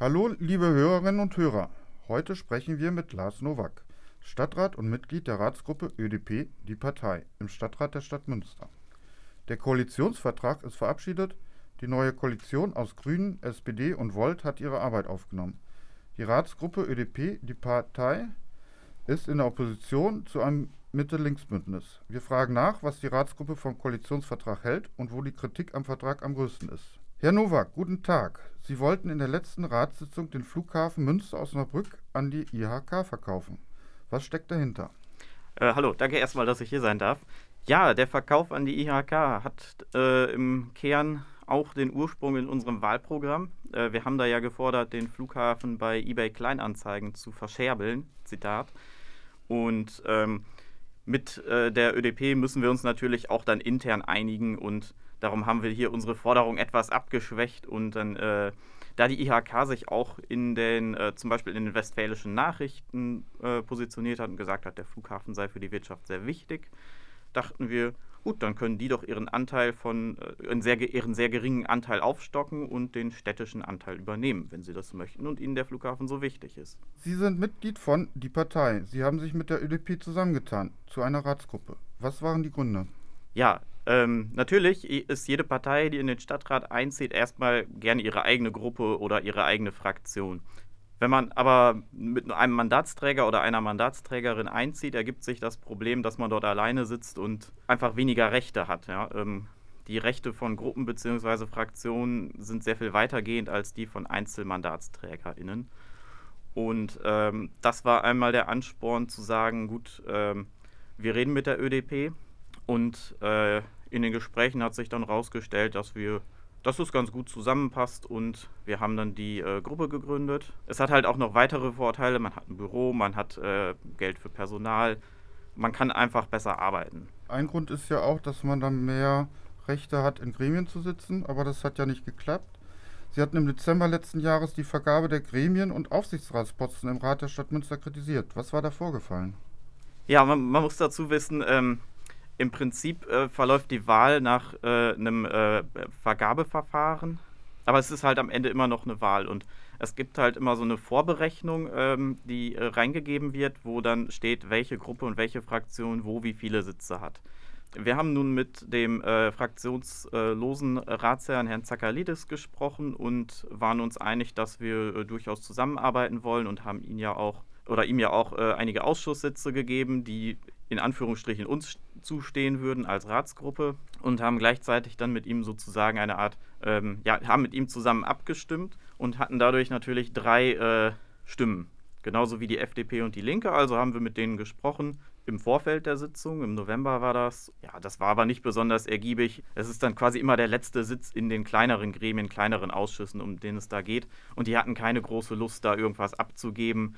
Hallo, liebe Hörerinnen und Hörer. Heute sprechen wir mit Lars Nowak, Stadtrat und Mitglied der Ratsgruppe ÖDP, die Partei, im Stadtrat der Stadt Münster. Der Koalitionsvertrag ist verabschiedet. Die neue Koalition aus Grünen, SPD und Volt hat ihre Arbeit aufgenommen. Die Ratsgruppe ÖDP, die Partei, ist in der Opposition zu einem Mitte-Links-Bündnis. Wir fragen nach, was die Ratsgruppe vom Koalitionsvertrag hält und wo die Kritik am Vertrag am größten ist. Herr Nowak, guten Tag. Sie wollten in der letzten Ratssitzung den Flughafen Münster-Osnabrück an die IHK verkaufen. Was steckt dahinter? Äh, hallo, danke erstmal, dass ich hier sein darf. Ja, der Verkauf an die IHK hat äh, im Kern auch den Ursprung in unserem Wahlprogramm. Äh, wir haben da ja gefordert, den Flughafen bei eBay Kleinanzeigen zu verscherbeln. Zitat. Und ähm, mit äh, der ÖDP müssen wir uns natürlich auch dann intern einigen und darum haben wir hier unsere Forderung etwas abgeschwächt und dann, äh, da die IHK sich auch in den, äh, zum Beispiel in den westfälischen Nachrichten äh, positioniert hat und gesagt hat, der Flughafen sei für die Wirtschaft sehr wichtig, dachten wir, gut, dann können die doch ihren Anteil von, äh, sehr, ihren sehr geringen Anteil aufstocken und den städtischen Anteil übernehmen, wenn sie das möchten und ihnen der Flughafen so wichtig ist. Sie sind Mitglied von Die Partei. Sie haben sich mit der ÖDP zusammengetan zu einer Ratsgruppe. Was waren die Gründe? Ja, ähm, natürlich ist jede Partei, die in den Stadtrat einzieht, erstmal gerne ihre eigene Gruppe oder ihre eigene Fraktion. Wenn man aber mit einem Mandatsträger oder einer Mandatsträgerin einzieht, ergibt sich das Problem, dass man dort alleine sitzt und einfach weniger Rechte hat. Ja? Ähm, die Rechte von Gruppen bzw. Fraktionen sind sehr viel weitergehend als die von EinzelmandatsträgerInnen. Und ähm, das war einmal der Ansporn zu sagen, gut, ähm, wir reden mit der ÖDP und äh, in den Gesprächen hat sich dann herausgestellt, dass wir dass es ganz gut zusammenpasst und wir haben dann die äh, Gruppe gegründet. Es hat halt auch noch weitere Vorteile. Man hat ein Büro, man hat äh, Geld für Personal, man kann einfach besser arbeiten. Ein Grund ist ja auch, dass man dann mehr Rechte hat, in Gremien zu sitzen, aber das hat ja nicht geklappt. Sie hatten im Dezember letzten Jahres die Vergabe der Gremien und Aufsichtsratsposten im Rat der Stadt Münster kritisiert. Was war da vorgefallen? Ja, man, man muss dazu wissen, ähm, im Prinzip äh, verläuft die Wahl nach äh, einem äh, Vergabeverfahren, aber es ist halt am Ende immer noch eine Wahl und es gibt halt immer so eine Vorberechnung, ähm, die äh, reingegeben wird, wo dann steht, welche Gruppe und welche Fraktion wo wie viele Sitze hat. Wir haben nun mit dem äh, fraktionslosen Ratsherrn Herrn Zakalidis gesprochen und waren uns einig, dass wir äh, durchaus zusammenarbeiten wollen und haben ihn ja auch oder ihm ja auch einige Ausschusssitze gegeben, die in Anführungsstrichen uns zustehen würden als Ratsgruppe und haben gleichzeitig dann mit ihm sozusagen eine Art, ähm, ja, haben mit ihm zusammen abgestimmt und hatten dadurch natürlich drei äh, Stimmen. Genauso wie die FDP und die Linke. Also haben wir mit denen gesprochen im Vorfeld der Sitzung. Im November war das. Ja, das war aber nicht besonders ergiebig. Es ist dann quasi immer der letzte Sitz in den kleineren Gremien, kleineren Ausschüssen, um den es da geht. Und die hatten keine große Lust, da irgendwas abzugeben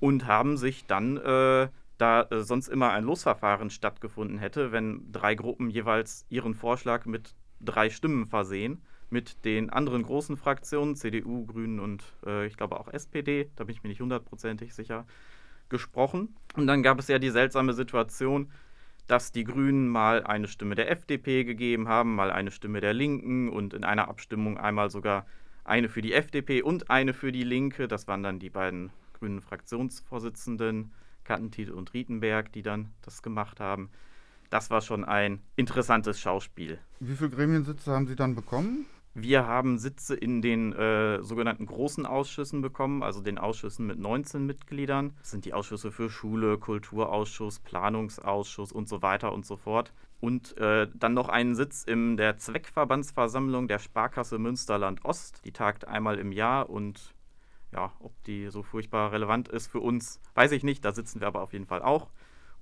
und haben sich dann äh, da äh, sonst immer ein Losverfahren stattgefunden hätte, wenn drei Gruppen jeweils ihren Vorschlag mit drei Stimmen versehen, mit den anderen großen Fraktionen, CDU, Grünen und äh, ich glaube auch SPD, da bin ich mir nicht hundertprozentig sicher, gesprochen. Und dann gab es ja die seltsame Situation, dass die Grünen mal eine Stimme der FDP gegeben haben, mal eine Stimme der Linken und in einer Abstimmung einmal sogar eine für die FDP und eine für die Linke. Das waren dann die beiden grünen Fraktionsvorsitzenden Kattentit und Rietenberg, die dann das gemacht haben. Das war schon ein interessantes Schauspiel. Wie viele Gremiensitze haben Sie dann bekommen? Wir haben Sitze in den äh, sogenannten großen Ausschüssen bekommen, also den Ausschüssen mit 19 Mitgliedern. Das sind die Ausschüsse für Schule, Kulturausschuss, Planungsausschuss und so weiter und so fort. Und äh, dann noch einen Sitz in der Zweckverbandsversammlung der Sparkasse Münsterland Ost. Die tagt einmal im Jahr und ja, ob die so furchtbar relevant ist für uns, weiß ich nicht. Da sitzen wir aber auf jeden Fall auch.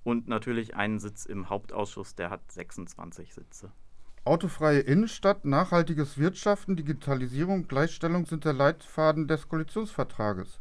Und natürlich einen Sitz im Hauptausschuss, der hat 26 Sitze. Autofreie Innenstadt, nachhaltiges Wirtschaften, Digitalisierung, Gleichstellung sind der Leitfaden des Koalitionsvertrages.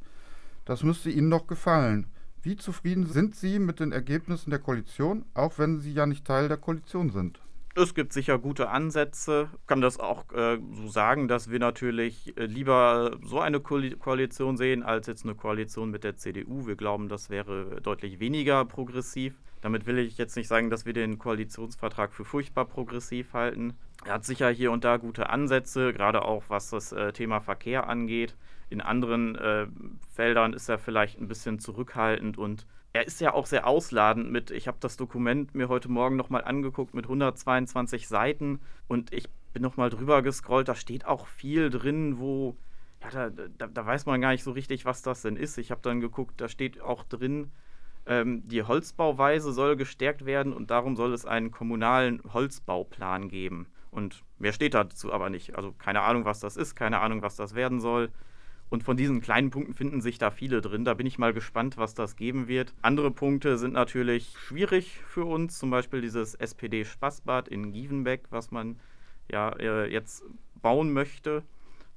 Das müsste Ihnen doch gefallen. Wie zufrieden sind Sie mit den Ergebnissen der Koalition, auch wenn Sie ja nicht Teil der Koalition sind? Es gibt sicher gute Ansätze. Ich kann das auch äh, so sagen, dass wir natürlich äh, lieber so eine Ko Koalition sehen, als jetzt eine Koalition mit der CDU. Wir glauben, das wäre deutlich weniger progressiv. Damit will ich jetzt nicht sagen, dass wir den Koalitionsvertrag für furchtbar progressiv halten. Er hat sicher hier und da gute Ansätze, gerade auch was das äh, Thema Verkehr angeht. In anderen äh, Feldern ist er vielleicht ein bisschen zurückhaltend und er ist ja auch sehr ausladend mit, ich habe das Dokument mir heute Morgen nochmal angeguckt mit 122 Seiten und ich bin nochmal drüber gescrollt, da steht auch viel drin, wo, ja, da, da, da, weiß man gar nicht so richtig, was das denn ist. Ich habe dann geguckt, da steht auch drin, ähm, die Holzbauweise soll gestärkt werden und darum soll es einen kommunalen Holzbauplan geben. Und mehr steht dazu aber nicht. Also keine Ahnung, was das ist, keine Ahnung, was das werden soll. Und von diesen kleinen Punkten finden sich da viele drin. Da bin ich mal gespannt, was das geben wird. Andere Punkte sind natürlich schwierig für uns, zum Beispiel dieses SPD-Spaßbad in Gievenbeck, was man ja äh, jetzt bauen möchte,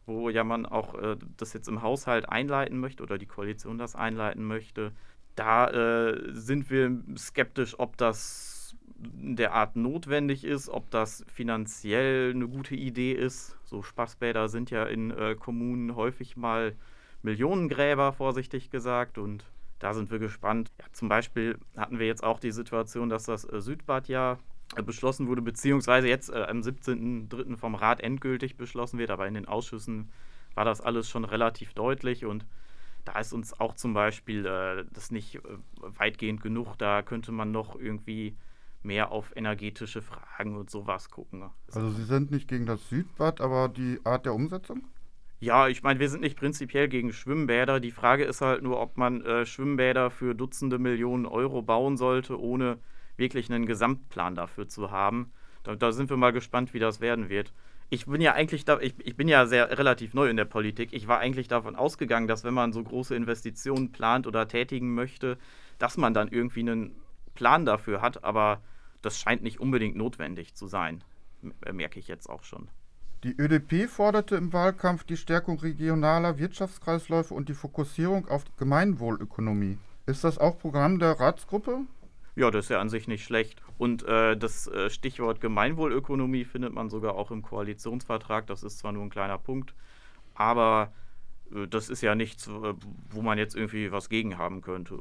wo ja man auch äh, das jetzt im Haushalt einleiten möchte oder die Koalition das einleiten möchte. Da äh, sind wir skeptisch, ob das derart notwendig ist, ob das finanziell eine gute Idee ist. So Spaßbäder sind ja in äh, Kommunen häufig mal Millionengräber, vorsichtig gesagt. Und da sind wir gespannt. Ja, zum Beispiel hatten wir jetzt auch die Situation, dass das äh, Südbad ja äh, beschlossen wurde, beziehungsweise jetzt äh, am 17.03. vom Rat endgültig beschlossen wird, aber in den Ausschüssen war das alles schon relativ deutlich und da ist uns auch zum Beispiel äh, das nicht äh, weitgehend genug. Da könnte man noch irgendwie mehr auf energetische Fragen und sowas gucken. Also Sie sind nicht gegen das Südbad, aber die Art der Umsetzung? Ja, ich meine, wir sind nicht prinzipiell gegen Schwimmbäder. Die Frage ist halt nur, ob man äh, Schwimmbäder für Dutzende Millionen Euro bauen sollte, ohne wirklich einen Gesamtplan dafür zu haben. Da, da sind wir mal gespannt, wie das werden wird. Ich bin ja eigentlich da, ich, ich bin ja sehr relativ neu in der Politik. Ich war eigentlich davon ausgegangen, dass wenn man so große Investitionen plant oder tätigen möchte, dass man dann irgendwie einen Plan dafür hat. Aber das scheint nicht unbedingt notwendig zu sein, äh, merke ich jetzt auch schon. Die ÖDP forderte im Wahlkampf die Stärkung regionaler Wirtschaftskreisläufe und die Fokussierung auf Gemeinwohlökonomie. Ist das auch Programm der Ratsgruppe? Ja, das ist ja an sich nicht schlecht. Und äh, das äh, Stichwort Gemeinwohlökonomie findet man sogar auch im Koalitionsvertrag. Das ist zwar nur ein kleiner Punkt, aber äh, das ist ja nichts, wo man jetzt irgendwie was gegen haben könnte.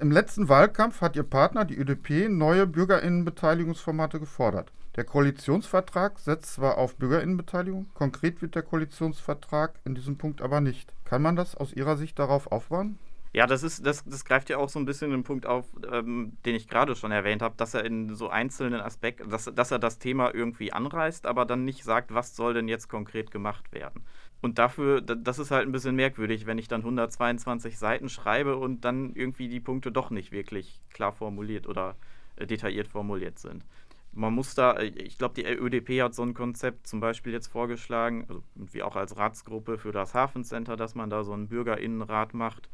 Im letzten Wahlkampf hat Ihr Partner, die ÖDP, neue Bürgerinnenbeteiligungsformate gefordert. Der Koalitionsvertrag setzt zwar auf Bürgerinnenbeteiligung, konkret wird der Koalitionsvertrag in diesem Punkt aber nicht. Kann man das aus Ihrer Sicht darauf aufbauen? Ja, das ist, das, das greift ja auch so ein bisschen den Punkt auf, ähm, den ich gerade schon erwähnt habe, dass er in so einzelnen Aspekten, dass, dass er das Thema irgendwie anreißt, aber dann nicht sagt, was soll denn jetzt konkret gemacht werden. Und dafür, das ist halt ein bisschen merkwürdig, wenn ich dann 122 Seiten schreibe und dann irgendwie die Punkte doch nicht wirklich klar formuliert oder äh, detailliert formuliert sind. Man muss da, äh, ich glaube, die ÖDP hat so ein Konzept zum Beispiel jetzt vorgeschlagen, also wie auch als Ratsgruppe für das Hafencenter, dass man da so einen Bürgerinnenrat macht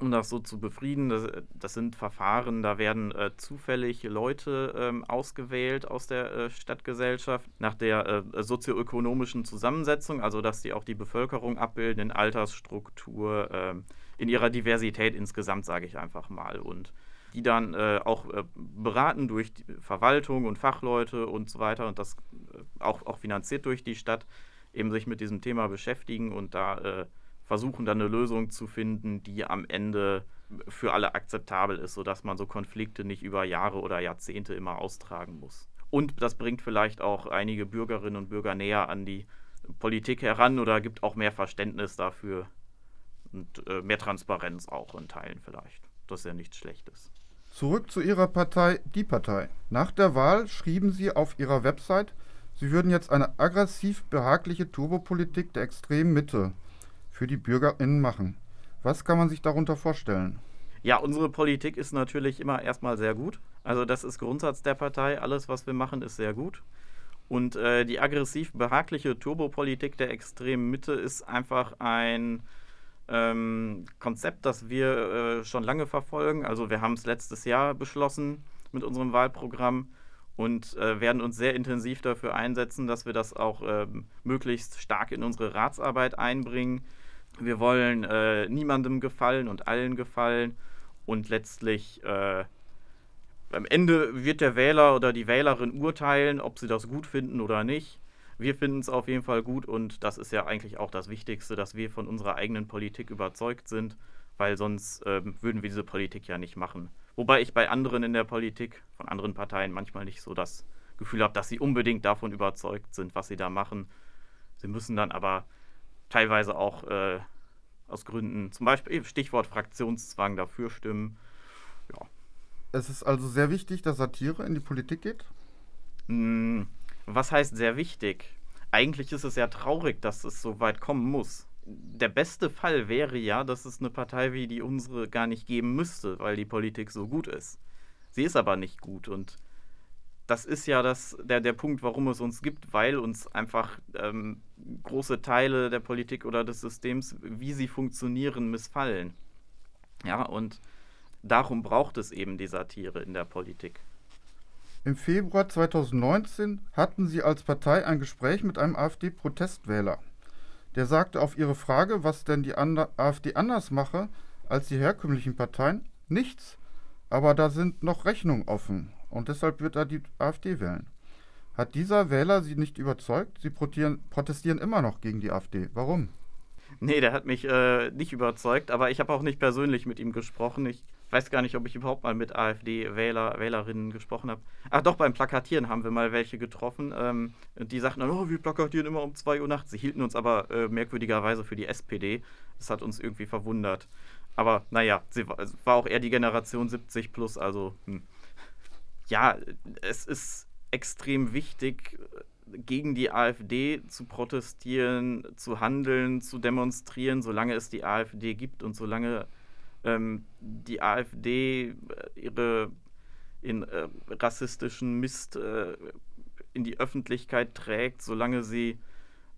um das so zu befrieden. Das, das sind Verfahren, da werden äh, zufällig Leute ähm, ausgewählt aus der äh, Stadtgesellschaft nach der äh, sozioökonomischen Zusammensetzung, also dass die auch die Bevölkerung abbilden in Altersstruktur, ähm, in ihrer Diversität insgesamt, sage ich einfach mal. Und die dann äh, auch äh, beraten durch Verwaltung und Fachleute und so weiter und das äh, auch, auch finanziert durch die Stadt, eben sich mit diesem Thema beschäftigen und da versuchen dann eine Lösung zu finden, die am Ende für alle akzeptabel ist, sodass man so Konflikte nicht über Jahre oder Jahrzehnte immer austragen muss. Und das bringt vielleicht auch einige Bürgerinnen und Bürger näher an die Politik heran oder gibt auch mehr Verständnis dafür und äh, mehr Transparenz auch in Teilen vielleicht. Das ist ja nichts Schlechtes. Zurück zu Ihrer Partei, die Partei. Nach der Wahl schrieben Sie auf Ihrer Website, Sie würden jetzt eine aggressiv behagliche Turbopolitik der extremen Mitte für die BürgerInnen machen. Was kann man sich darunter vorstellen? Ja, unsere Politik ist natürlich immer erstmal sehr gut. Also das ist Grundsatz der Partei. Alles, was wir machen, ist sehr gut. Und äh, die aggressiv behagliche Turbopolitik der extremen Mitte ist einfach ein ähm, Konzept, das wir äh, schon lange verfolgen. Also wir haben es letztes Jahr beschlossen mit unserem Wahlprogramm und äh, werden uns sehr intensiv dafür einsetzen, dass wir das auch ähm, möglichst stark in unsere Ratsarbeit einbringen wir wollen äh, niemandem gefallen und allen gefallen. Und letztlich äh, am Ende wird der Wähler oder die Wählerin urteilen, ob sie das gut finden oder nicht. Wir finden es auf jeden Fall gut und das ist ja eigentlich auch das Wichtigste, dass wir von unserer eigenen Politik überzeugt sind, weil sonst äh, würden wir diese Politik ja nicht machen. Wobei ich bei anderen in der Politik, von anderen Parteien, manchmal nicht so das Gefühl habe, dass sie unbedingt davon überzeugt sind, was sie da machen. Sie müssen dann aber teilweise auch äh, aus Gründen, zum Beispiel Stichwort Fraktionszwang, dafür stimmen. Ja. Es ist also sehr wichtig, dass Satire in die Politik geht? Hm, was heißt sehr wichtig? Eigentlich ist es ja traurig, dass es so weit kommen muss. Der beste Fall wäre ja, dass es eine Partei wie die unsere gar nicht geben müsste, weil die Politik so gut ist. Sie ist aber nicht gut und das ist ja das, der, der Punkt, warum es uns gibt, weil uns einfach ähm, große Teile der Politik oder des Systems, wie sie funktionieren, missfallen. Ja, und darum braucht es eben die Satire in der Politik. Im Februar 2019 hatten Sie als Partei ein Gespräch mit einem AfD-Protestwähler. Der sagte auf Ihre Frage, was denn die AfD anders mache als die herkömmlichen Parteien, nichts. Aber da sind noch Rechnungen offen und deshalb wird er die AfD wählen. Hat dieser Wähler Sie nicht überzeugt? Sie protestieren immer noch gegen die AfD. Warum? Nee, der hat mich äh, nicht überzeugt, aber ich habe auch nicht persönlich mit ihm gesprochen. Ich weiß gar nicht, ob ich überhaupt mal mit AfD-Wähler, Wählerinnen gesprochen habe. Ach doch, beim Plakatieren haben wir mal welche getroffen. Ähm, die sagten dann, oh, wir plakatieren immer um 2 Uhr nachts. Sie hielten uns aber äh, merkwürdigerweise für die SPD. Das hat uns irgendwie verwundert. Aber naja, sie war, war auch eher die Generation 70 plus, also hm. Ja, es ist extrem wichtig, gegen die AfD zu protestieren, zu handeln, zu demonstrieren, solange es die AfD gibt und solange ähm, die AfD äh, ihre in äh, rassistischen Mist äh, in die Öffentlichkeit trägt, solange sie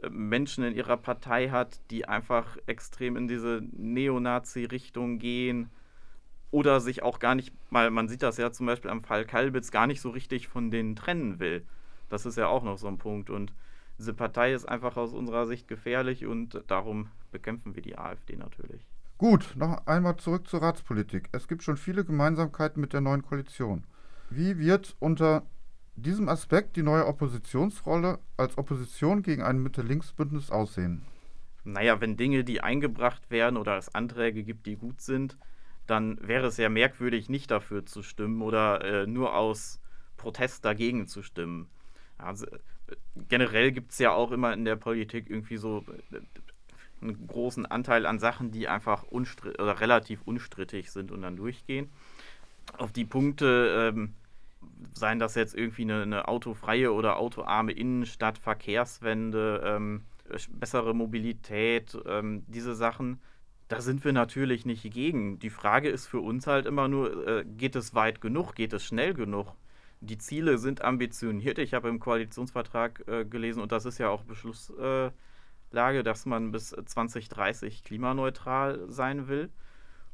äh, Menschen in ihrer Partei hat, die einfach extrem in diese Neonazi-Richtung gehen oder sich auch gar nicht mal, man sieht das ja zum Beispiel am Fall Kalbitz, gar nicht so richtig von denen trennen will. Das ist ja auch noch so ein Punkt. Und diese Partei ist einfach aus unserer Sicht gefährlich und darum bekämpfen wir die AfD natürlich. Gut, noch einmal zurück zur Ratspolitik. Es gibt schon viele Gemeinsamkeiten mit der neuen Koalition. Wie wird unter diesem Aspekt die neue Oppositionsrolle als Opposition gegen ein Mitte-Links-Bündnis aussehen? Naja, wenn Dinge, die eingebracht werden oder es Anträge gibt, die gut sind, dann wäre es ja merkwürdig, nicht dafür zu stimmen oder äh, nur aus Protest dagegen zu stimmen. Also, generell gibt es ja auch immer in der Politik irgendwie so äh, einen großen Anteil an Sachen, die einfach oder relativ unstrittig sind und dann durchgehen. Auf die Punkte, ähm, seien das jetzt irgendwie eine, eine, autofreie oder autoarme Innenstadt, Verkehrswende, ähm, bessere Mobilität, ähm, diese Sachen, da sind wir natürlich nicht gegen. Die Frage ist für uns halt immer nur, äh, geht es weit genug, geht es schnell genug? die Ziele sind ambitioniert. Ich habe im Koalitionsvertrag äh, gelesen, und das ist ja auch Beschlusslage, dass man bis 2030 klimaneutral sein will.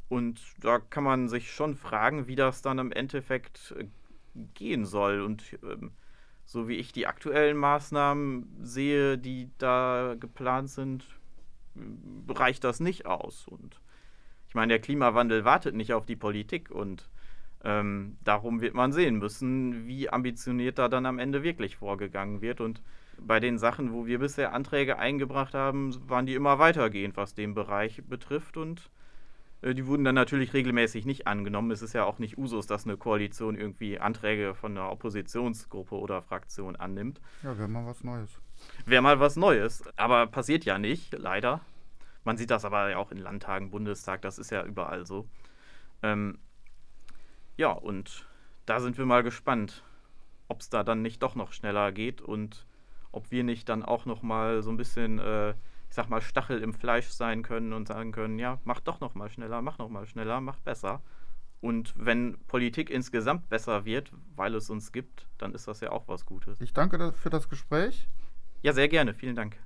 Und da kann man sich schon fragen, wie das dann im Endeffekt äh, gehen soll. Und ähm, so wie ich die aktuellen Maßnahmen sehe, die da geplant sind, reicht das nicht aus. Und ich meine, der Klimawandel wartet nicht auf die Politik und ähm, darum wird man sehen müssen, wie ambitioniert da dann am Ende wirklich vorgegangen wird. Und bei den Sachen, wo wir bisher Anträge eingebracht haben, waren die immer weitergehend, was den Bereich betrifft. Und äh, die wurden dann natürlich regelmäßig nicht angenommen. Es ist ja auch nicht Usus, dass eine Koalition irgendwie Anträge von einer Oppositionsgruppe oder Fraktion annimmt. Ja, wäre mal was Neues. Wäre mal was Neues. Aber passiert ja nicht, leider. Man sieht das aber ja auch in Landtagen, Bundestag, das ist ja überall so. Ähm, ja, und da sind wir mal gespannt, ob es da dann nicht doch noch schneller geht und ob wir nicht dann auch noch mal so ein bisschen, äh, ich sag mal, Stachel im Fleisch sein können und sagen können, ja, mach doch noch mal schneller, mach noch mal schneller, mach besser. Und wenn Politik insgesamt besser wird, weil es uns gibt, dann ist das ja auch was Gutes. Ich danke für das Gespräch. Ja, sehr gerne. Vielen Dank.